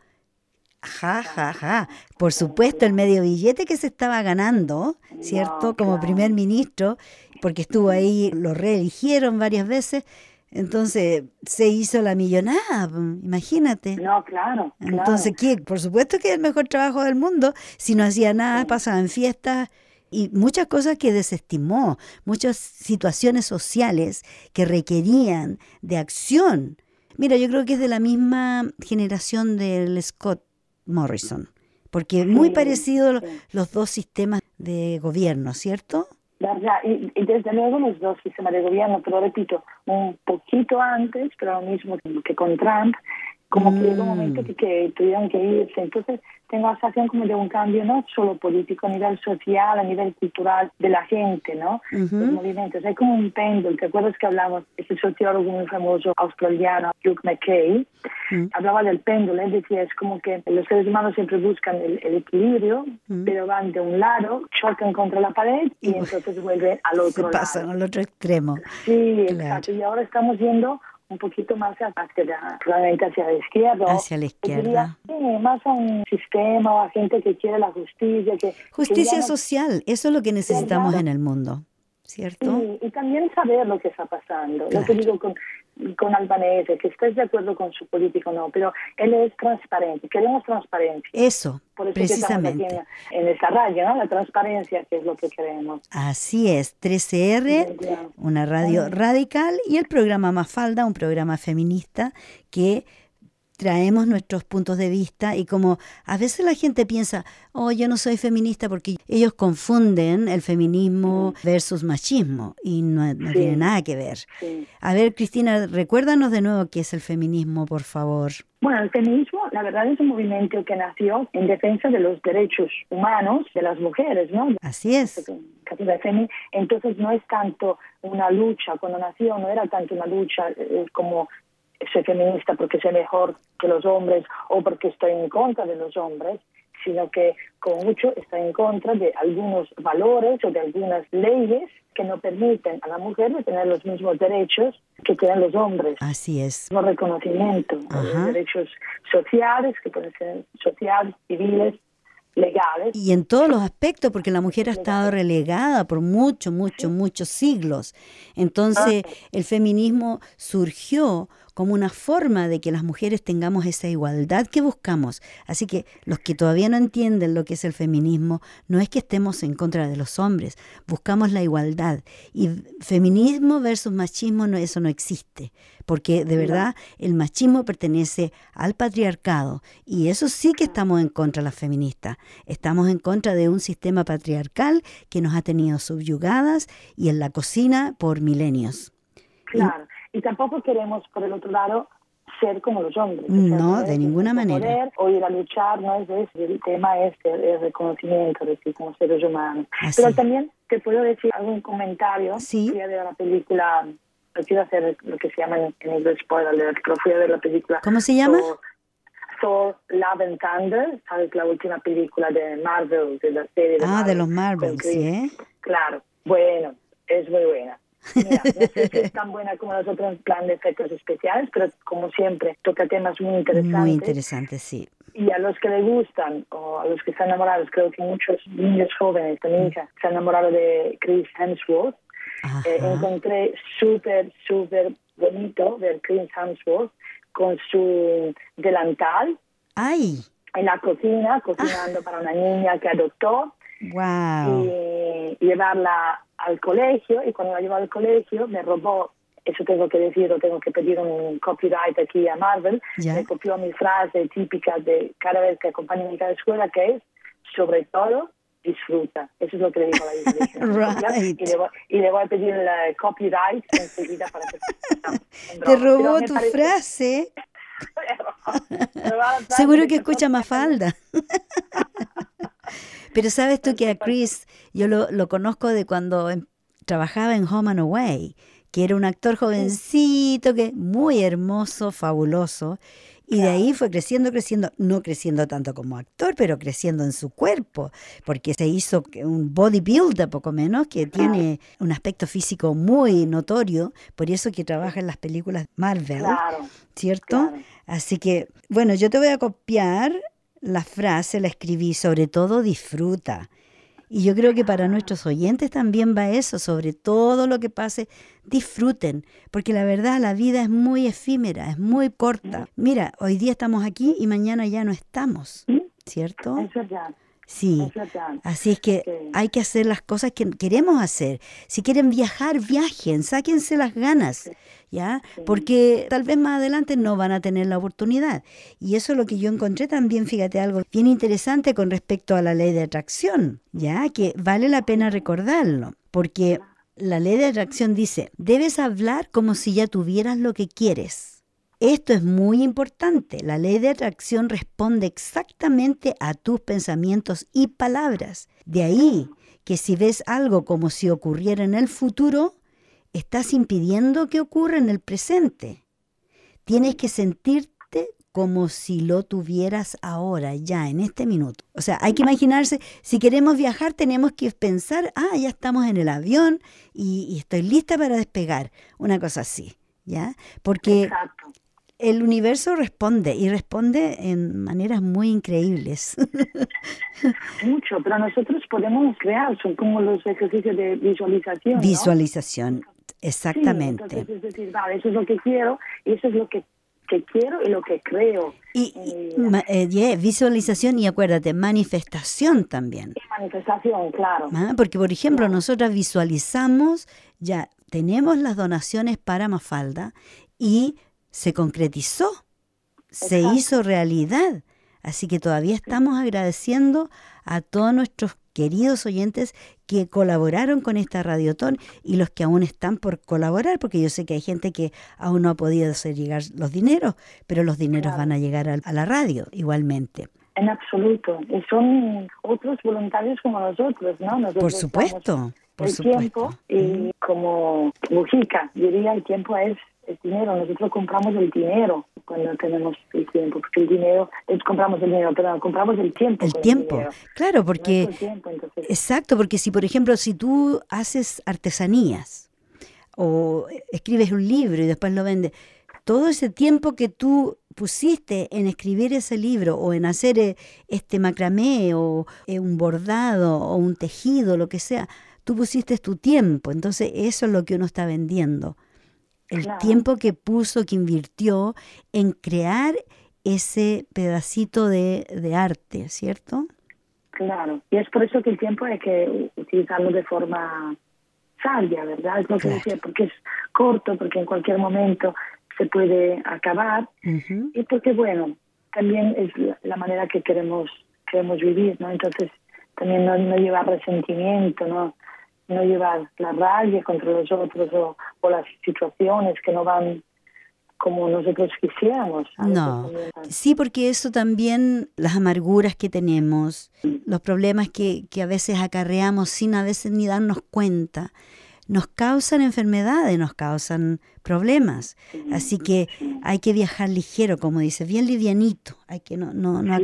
Ja, ja, ja. Por supuesto, el medio billete que se estaba ganando, ¿cierto? Como primer ministro, porque estuvo ahí, lo reeligieron varias veces. Entonces se hizo la millonada, imagínate. No, claro. Entonces, ¿qué? Por supuesto que es el mejor trabajo del mundo. Si no hacía nada, pasaba en fiestas y muchas cosas que desestimó, muchas situaciones sociales que requerían de acción. Mira, yo creo que es de la misma generación del Scott Morrison, porque muy parecidos los dos sistemas de gobierno, ¿cierto? ¿verdad? Y, desde luego los dos sistemas de gobierno, pero repito, un poquito antes, pero lo mismo que con Trump, como que llegó un momento mm. que, que tuvieron que irse. Entonces, tengo la sensación como de un cambio no solo político, a nivel social, a nivel cultural de la gente, ¿no? Los movimientos. Hay como un péndulo. ¿Te acuerdas que hablamos? Este sociólogo muy famoso australiano, Hugh McKay, mm. hablaba del péndulo. Él decía, es como que los seres humanos siempre buscan el, equilibrio, mm. pero van de un lado, chocan contra la pared y, entonces vuelven al otro se pasan al otro extremo. Sí, exacto. Y ahora estamos viendo un poquito más hacia, realmente hacia la izquierda. Hacia la izquierda. sí, más a un sistema o a gente que quiere la justicia. Que, justicia social, eso es lo que necesitamos en el mundo. ¿Cierto? y también saber lo que está pasando. Lo que digo con, con Albanese, que estés de acuerdo con su político o no, pero él es transparente, queremos transparencia. Eso, precisamente. en, esa raya, ¿no? La transparencia, que es lo que queremos. Así es, 13R, una radio radical, y el programa Mafalda, un programa feminista que traemos nuestros puntos de vista y como a veces la gente piensa, oh, yo no soy feminista porque ellos confunden el feminismo versus machismo y no, tiene nada que ver. A ver, Cristina, recuérdanos de nuevo qué es el feminismo, por favor. Bueno, el feminismo, la verdad, es un movimiento que nació en defensa de los derechos humanos de las mujeres, ¿no? Así es. Entonces no es tanto una lucha, cuando nació no era tanto una lucha eh, como soy feminista porque soy mejor que los hombres o porque estoy en contra de los hombres, sino que con mucho está en contra de algunos valores o de algunas leyes que no permiten a la mujer tener los mismos derechos que tienen los hombres. Así es. No reconocimiento de derechos sociales, que pueden ser sociales, civiles, legales. Y en todos los aspectos, porque la mujer ha estado relegada por muchos, muchos, muchos siglos. Entonces, ah. el feminismo surgió como una forma de que las mujeres tengamos esa igualdad que buscamos. Así que los que todavía no entienden lo que es el feminismo, no es que estemos en contra de los hombres, buscamos la igualdad. Y feminismo versus machismo, no, eso no existe, porque de verdad el machismo pertenece al patriarcado y eso sí que estamos en contra de las feministas. Estamos en contra de un sistema patriarcal que nos ha tenido subyugadas y en la cocina por milenios. Claro y tampoco queremos, por el otro lado, ser como los hombres. No, de ninguna manera. o ir a luchar, no es ese, el tema es el, reconocimiento de sí como seres humanos. Pero también te puedo decir algún comentario. Sí. Fui a ver la película, quiero hacer lo que se llama en, inglés spoiler, pero fui a ver la película. ¿Cómo se llama? Thor, Love and Thunder, ¿sabes? La última película de Marvel, de la serie de Ah, de los Marvel, sí, ¿eh? Claro, bueno, es muy buena. Mira, no sé si es [LAUGHS] tan buena como los otros plan de efectos especiales, pero como siempre, toca temas muy interesantes. Muy interesantes, sí. Y a los que le gustan, o a los que están enamorados, creo que muchos niños jóvenes, también hija, se han enamorado de Chris Hemsworth. Eh, encontré súper, súper bonito ver Chris Hemsworth con su delantal. ¡Ay! En la cocina, cocinando para una niña que adoptó. ¡Wow! Y llevarla al colegio y cuando la llevó al colegio me robó, eso tengo que decir, tengo que pedir un copyright aquí a Marvel, me copió mi frase típica de cada vez que acompaña a mi escuela que es, sobre todo, disfruta. Eso es lo que le digo a la [LAUGHS] iglesia. y, le voy, y, le voy, a pedir el copyright enseguida para que... [LAUGHS] Te robó tu frase. [LAUGHS] Seguro que escucha más falda. Pero sabes tú que a Chris, yo lo, lo conozco de cuando em, trabajaba en Home and Away, que era un actor jovencito, que muy hermoso, fabuloso. Y de ahí fue creciendo, creciendo, no creciendo tanto como actor, pero creciendo en su cuerpo, porque se hizo un bodybuilder poco menos, que tiene un aspecto físico muy notorio, por eso que trabaja en las películas Marvel, ¿cierto? Así que, bueno, yo te voy a copiar la frase la escribí, sobre todo disfruta. Y yo creo que para nuestros oyentes también va eso, sobre todo lo que pase, disfruten, porque la verdad la vida es muy efímera, es muy corta. Mira, hoy día estamos aquí y mañana ya no estamos, ¿cierto? Sí, así es que hay que hacer las cosas que queremos hacer. Si quieren viajar, viajen, sáquense las ganas, ¿ya? Porque tal vez más adelante no van a tener la oportunidad. Y eso es lo que yo encontré también, fíjate, algo bien interesante con respecto a la ley de atracción, ¿ya? Que vale la pena recordarlo, porque la ley de atracción dice, debes hablar como si ya tuvieras lo que quieres. Esto es muy importante. La ley de atracción responde exactamente a tus pensamientos y palabras. De ahí que si ves algo como si ocurriera en el futuro, estás impidiendo que ocurra en el presente. Tienes que sentirte como si lo tuvieras ahora, ya, en este minuto. O sea, hay que imaginarse, si queremos viajar, tenemos que pensar, ah, ya estamos en el avión y, estoy lista para despegar. Una cosa así, ¿ya? Porque el universo responde y responde en maneras muy increíbles. [LAUGHS] Mucho, pero nosotros podemos crear, son como los ejercicios de visualización. Visualización, exactamente. entonces es decir, vale, eso es lo que quiero y eso es lo que, quiero y lo que creo. Y, eh, visualización y acuérdate, manifestación también. manifestación, claro. Ah, porque, por ejemplo, nosotras visualizamos, ya tenemos las donaciones para Mafalda y se concretizó, se hizo realidad. Así que todavía estamos agradeciendo a todos nuestros queridos oyentes que colaboraron con esta radiotón y los que aún están por colaborar, porque yo sé que hay gente que aún no ha podido hacer llegar los dineros, pero los dineros van a llegar a, la radio igualmente. En absoluto. Y son otros voluntarios como nosotros, ¿no? por supuesto. Por el tiempo y como Mujica diría el tiempo es el dinero, nosotros compramos el dinero cuando tenemos el tiempo, porque el dinero, compramos el dinero, pero compramos el tiempo. El tiempo, claro, porque... Exacto, porque si por ejemplo, si tú haces artesanías o escribes un libro y después lo vendes, todo ese tiempo que tú pusiste en escribir ese libro o en hacer eh, este macramé o eh, un bordado o un tejido, lo que sea, tú pusiste tu tiempo, entonces eso es lo que uno está vendiendo el tiempo que puso, que invirtió en crear ese pedacito de, arte, ¿cierto? Claro, y es por eso que el tiempo hay que utilizarlo de forma sabia, ¿verdad? Es lo que decía, porque es corto, porque en cualquier momento se puede acabar, y porque, bueno, también es la, manera que queremos queremos vivir, ¿no? Entonces, también no, no lleva resentimiento, ¿no? No llevar la rabia contra los otros o, las situaciones que no van como nosotros quisiéramos. No, sí, porque eso también, las amarguras que tenemos, los problemas que, que a veces acarreamos sin a veces ni darnos cuenta, nos causan enfermedades, nos causan problemas. Así que hay que viajar ligero, como dice, bien livianito. Hay que no, no, no,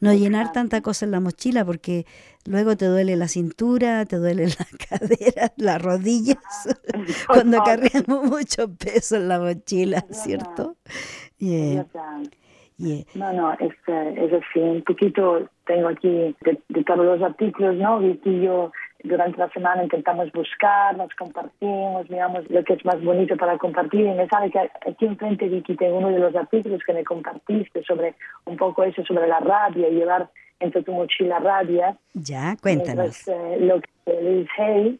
no llenar tanta cosa en la mochila porque luego te duele la cintura, te duele la [LAUGHS] cadera, las rodillas, [LAUGHS] cuando cargamos mucho peso en la mochila, ¿cierto? No, no, es, es así. Un poquito tengo aquí de, de todos los artículos, ¿no? Y yo durante la semana intentamos buscar, nos compartimos, miramos lo que es más bonito para compartir. Y me sabe que aquí enfrente, Vicky, tengo uno de los artículos que me compartiste sobre un poco eso, sobre la rabia, llevar entre tu mochila rabia. Ya, cuéntanos. Eh, lo que Liz Hay,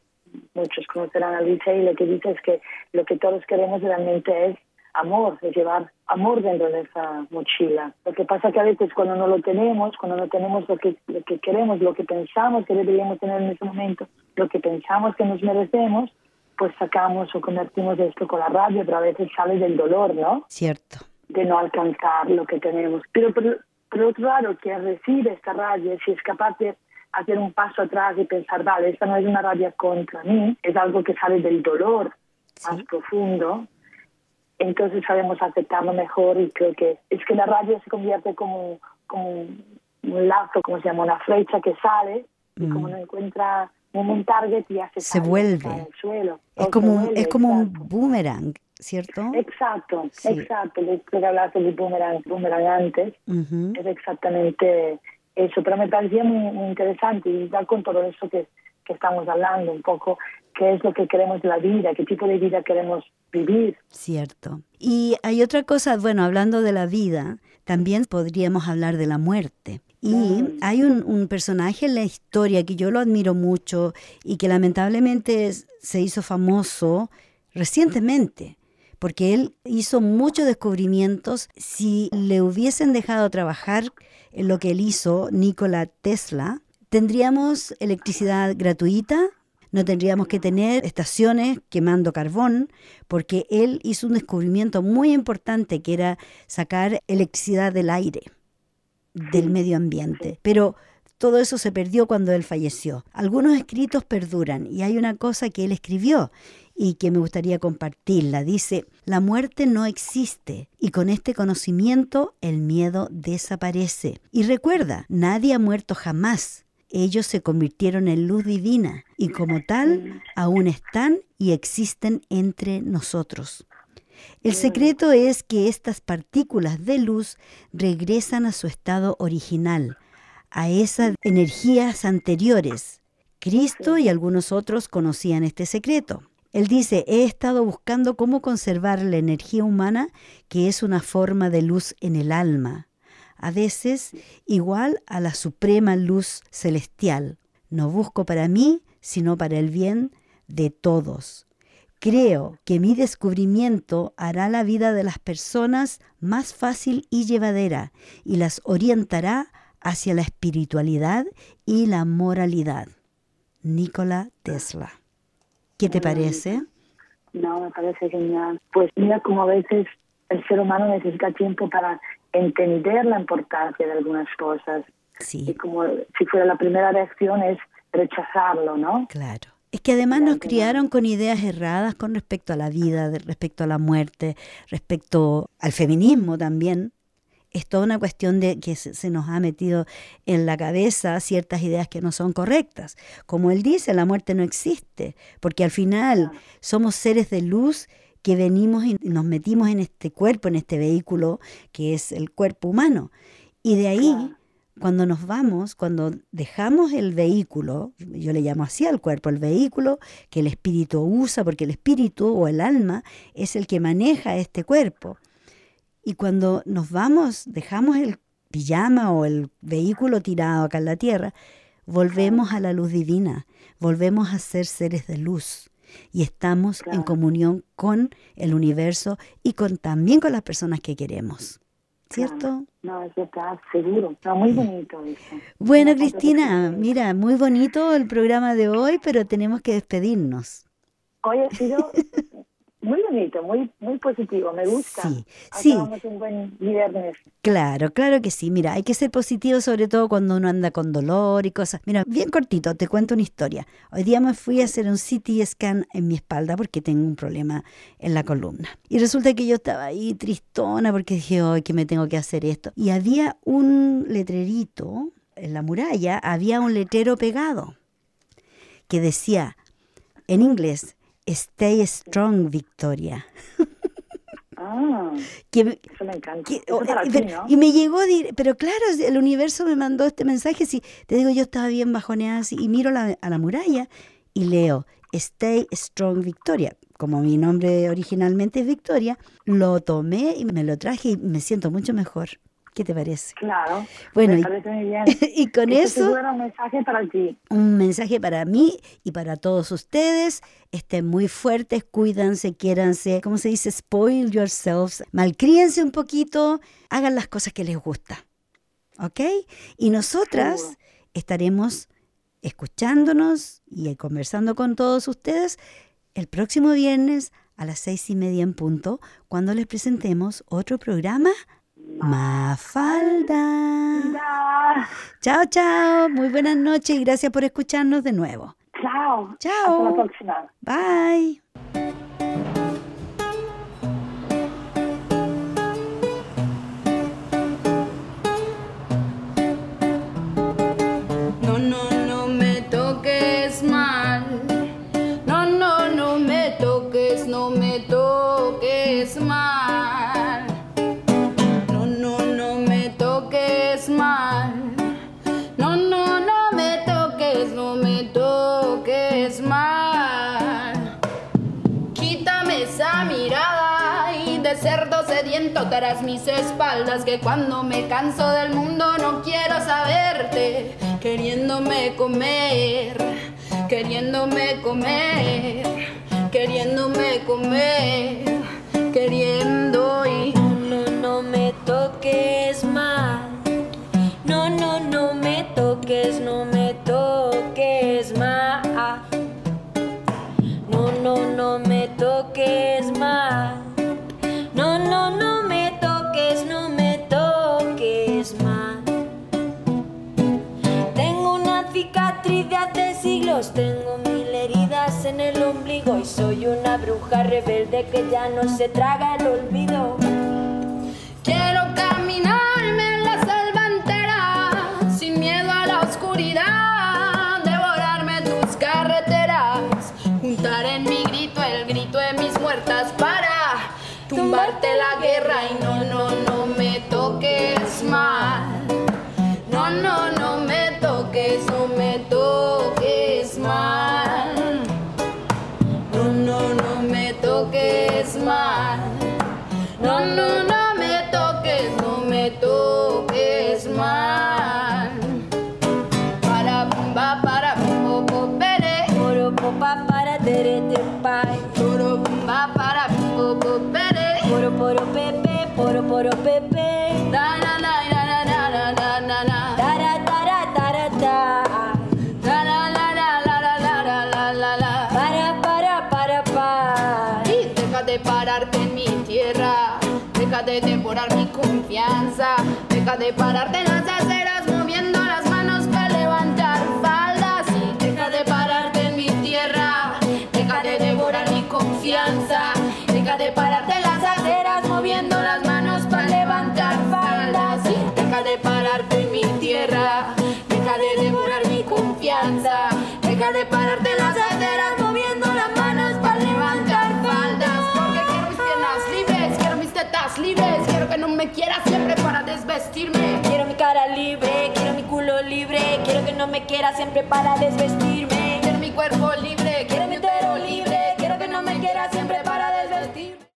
muchos conocerán a Liz Hay, lo que dice es que lo que todos queremos realmente es amor, de llevar amor dentro de esa mochila. Lo que pasa que a veces cuando no lo tenemos, cuando no tenemos lo que, lo que queremos, lo que pensamos que deberíamos tener en ese momento, lo que pensamos que nos merecemos, pues sacamos o convertimos esto con la rabia, pero a veces sale del dolor, ¿no? Cierto. De no alcanzar lo que tenemos. Pero por, otro lado, que recibe esta rabia, si es capaz de hacer un paso atrás y pensar, vale, esta no es una rabia contra mí, es algo que sale del dolor más profundo, entonces sabemos aceptarlo mejor y creo que es que la rabia se convierte como, como un lazo, como se llama, una flecha que sale y como mm. no encuentra un target ya se, se vuelve. el suelo. Es como, un, es como un boomerang, ¿cierto? Exacto, exacto. Le que hablaste de boomerang, boomerang antes. Es exactamente eso. Pero me parecía muy, interesante y ya con todo eso que, que estamos hablando, un poco qué es lo que queremos la vida, qué tipo de vida queremos vivir. Cierto. Y hay otra cosa, bueno, hablando de la vida, también podríamos hablar de la muerte. Y hay un, un, personaje en la historia que yo lo admiro mucho y que lamentablemente se hizo famoso recientemente, porque él hizo muchos descubrimientos. Si le hubiesen dejado trabajar en lo que él hizo, Nikola Tesla, tendríamos electricidad gratuita, no tendríamos que tener estaciones quemando carbón, porque él hizo un descubrimiento muy importante que era sacar electricidad del aire, del medio ambiente. Pero todo eso se perdió cuando él falleció. Algunos escritos perduran y hay una cosa que él escribió y que me gustaría compartirla. Dice, la muerte no existe y con este conocimiento el miedo desaparece. Y recuerda, nadie ha muerto jamás ellos se convirtieron en luz divina y como tal aún están y existen entre nosotros. El secreto es que estas partículas de luz regresan a su estado original, a esas energías anteriores. Cristo y algunos otros conocían este secreto. Él dice, he estado buscando cómo conservar la energía humana, que es una forma de luz en el alma, a veces igual a la suprema luz celestial. No busco para mí, sino para el bien de todos. Creo que mi descubrimiento hará la vida de las personas más fácil y llevadera y las orientará hacia la espiritualidad y la moralidad. Nikola Tesla. ¿Qué te parece? No, me parece genial. Pues mira como a veces el ser humano necesita tiempo para entender la importancia de algunas cosas. Sí. Y como si fuera la primera reacción es rechazarlo, ¿no? Claro. Es que además nos criaron con ideas erradas con respecto a la vida, respecto a la muerte, respecto al feminismo también. Es toda una cuestión de que se nos ha metido en la cabeza ciertas ideas que no son correctas. Como él dice, la muerte no existe, porque al final somos seres de luz que venimos y nos metimos en este cuerpo, en este vehículo que es el cuerpo humano. Y de ahí, cuando nos vamos, cuando dejamos el vehículo, yo le llamo así al cuerpo, el vehículo que el espíritu usa, porque el espíritu o el alma es el que maneja este cuerpo. Y cuando nos vamos, dejamos el pijama o el vehículo tirado acá en la tierra, volvemos a la luz divina, volvemos a ser seres de luz y estamos en comunión con el universo y con también con las personas que queremos. ¿Cierto? No, eso está seguro. Está muy bonito eso. Bueno, Cristina, mira, muy bonito el programa de hoy, pero tenemos que despedirnos. Hoy ha sido [LAUGHS] muy bonito, muy muy positivo, me gusta. Sí, sí. un buen viernes. Claro, claro que sí. Mira, hay que ser positivo sobre todo cuando uno anda con dolor y cosas. Mira, bien cortito, te cuento una historia. Hoy día me fui a hacer un CT scan en mi espalda porque tengo un problema en la columna. Y resulta que yo estaba ahí tristona porque dije, hoy que me tengo que hacer esto. Y había un letrerito en la muralla, había un letrero pegado que decía en inglés, Stay Strong, Victoria. Ah, [LAUGHS] eso me encanta. Y me llegó, pero claro, el universo me mandó este mensaje. Si te digo, yo estaba bien bajoneada así, y miro a la muralla y leo Stay Strong Victoria. Como mi nombre originalmente es Victoria, lo tomé y me lo traje y me siento mucho mejor. ¿Qué te parece? Claro. Bueno, me parece muy bien. [LAUGHS] y con eso. un mensaje para ti. Un mensaje para mí y para todos ustedes. Estén muy fuertes, cuídense, quiéranse. ¿Cómo se dice? Spoil yourselves. Malcríense un poquito. Hagan las cosas que les gusta. ¿Ok? Y nosotras estaremos escuchándonos y conversando con todos ustedes el próximo viernes a las seis y media en punto, cuando les presentemos otro programa Mafalda. Chao, chao. Muy buenas noches y gracias por escucharnos de nuevo. Chao. Chao. Hasta la próxima. Bye. Darás mis espaldas. Que cuando me canso del mundo no quiero saberte, queriéndome comer, queriéndome comer, queriéndome comer, queriendo y. No, no me toques mal. No, no, no me toques, no me toques tengo mil heridas en el ombligo y soy una bruja rebelde que ya no se traga el olvido. Quiero caminarme en la selva entera, sin miedo a la oscuridad, de devorar mi confianza, deja de pararte en las aceras moviendo las manos para levantar faldas. Y deja de pararte en mi tierra, deja de devorar mi confianza, deja de pararte en las aceras moviendo las manos para levantar faldas. Y deja de pararte en mi tierra, deja de devorar mi confianza, deja de pararte me quieras siempre para desvestirme. Quiero mi cara libre, quiero mi culo libre, quiero que no me quiera siempre para desvestirme. Quiero mi cuerpo libre.